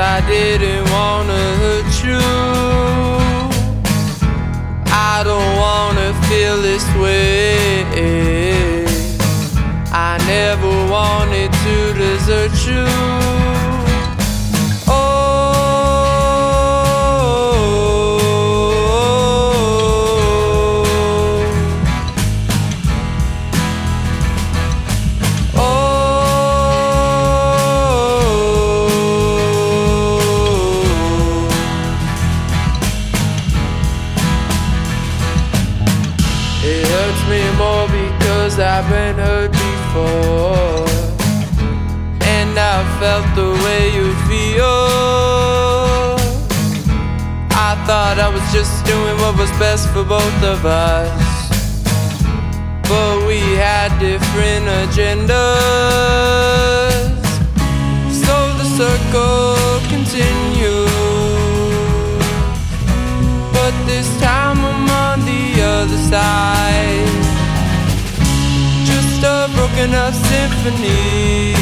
I didn't wanna hurt you. I don't wanna feel this way. I never wanted to desert you. I've been hurt before, and I felt the way you feel. I thought I was just doing what was best for both of us, but we had different agendas. Up symphony.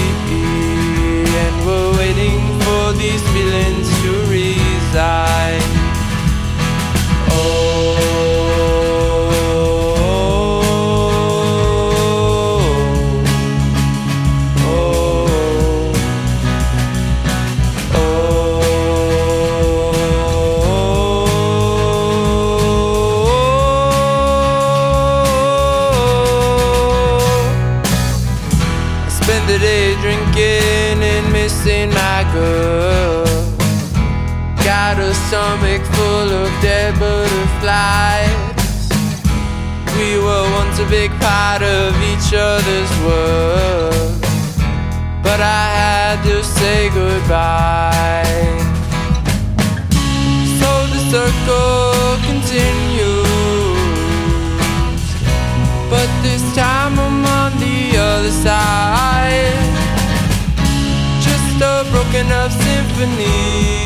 And we're waiting for these feelings to reside girl. Got a stomach full of dead butterflies. We were once a big part of each other's world. But I had to say goodbye. Just a broken